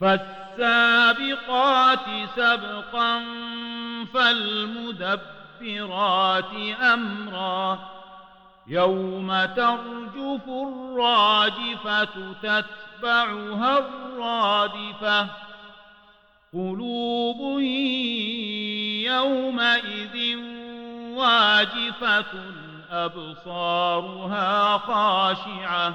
فالسابقات سبقا فالمدبرات أمرا يوم ترجف الراجفة تتبعها الرادفة قلوب يومئذ واجفة أبصارها خاشعة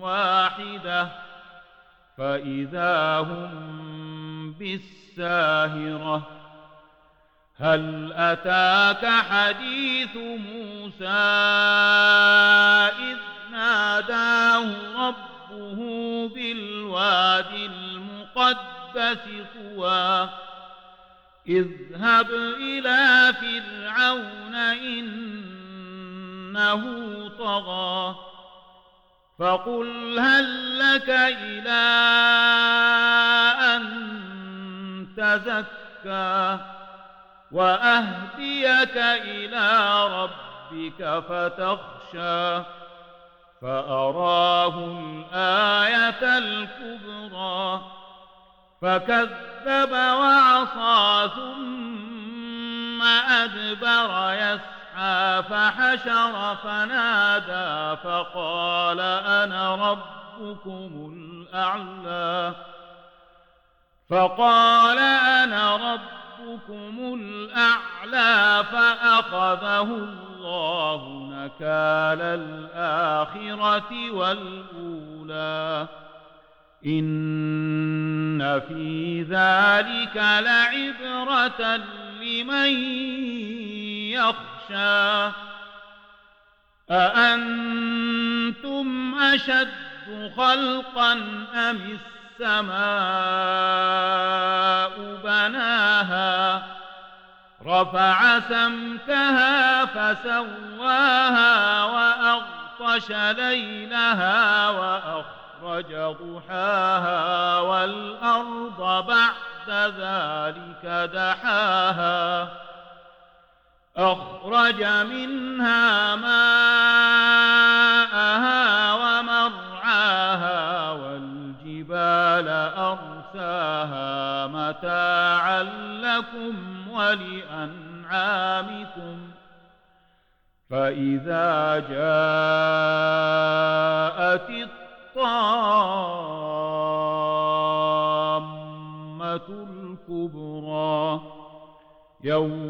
واحدة فإذا هم بالساهرة. هل أتاك حديث موسى إذ ناداه ربه بالواد المقدس طوى اذهب إلى فرعون إنه طغى فقل هل لك إلى أن تزكى وأهديك إلى ربك فتخشى فأراه الآية الكبرى فكذب وعصى ثم أدبر فحشر فنادى فقال أنا ربكم الأعلى. فقال أنا ربكم الأعلى فأخذه الله نكال الآخرة والأولى. إن في ذلك لعبرة لمن يخشى. أأنتم أشد خلقا أم السماء بناها؟ رفع سمكها فسواها وأغطش ليلها وأخرج أخرج ضحاها والأرض بعد ذلك دحاها. أخرج منها ماءها ومرعاها والجبال أرساها متاعا لكم ولأنعامكم فإذا جاءت الطامة الكبرى يوم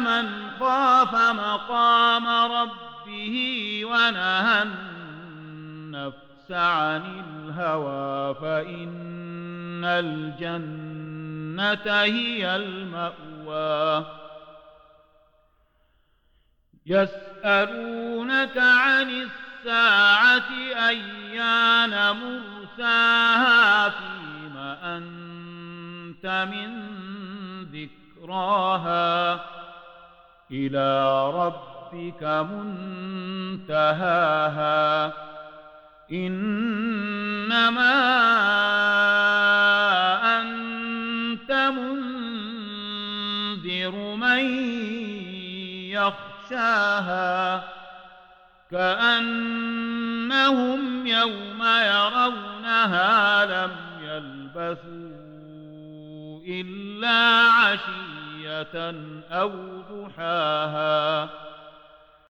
من خاف مقام ربه ونهى النفس عن الهوى فإن الجنة هي المأوى. يسألونك عن الساعة أيان مرساها فيما أنت من إلى ربك منتهاها. إنما أنت منذر من يخشاها. كأنهم يوم يرونها لم يلبثوا إلا عشية أو ضحاها